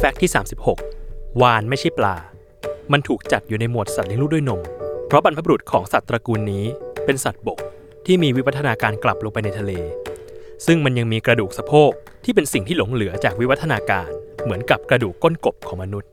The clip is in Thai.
แฟกต์ที่ 36 วานไม่ใช่ปลา มันถูกจัดอยู่ในหมวดสัตว์เลี้ยงลูกด้วยนม เพราะบรรพบุรุษของสัตว์ตระกูลนี้ เป็นสัตว์บกที่มีวิวัฒนาการกลับลงไปในทะเล ซึ่งมันยังมีกระดูกสะโพกที่เป็นสิ่งที่หลงเหลือจากวิวัฒนาการ เหมือนกับกระดูกก้นกบของมนุษย์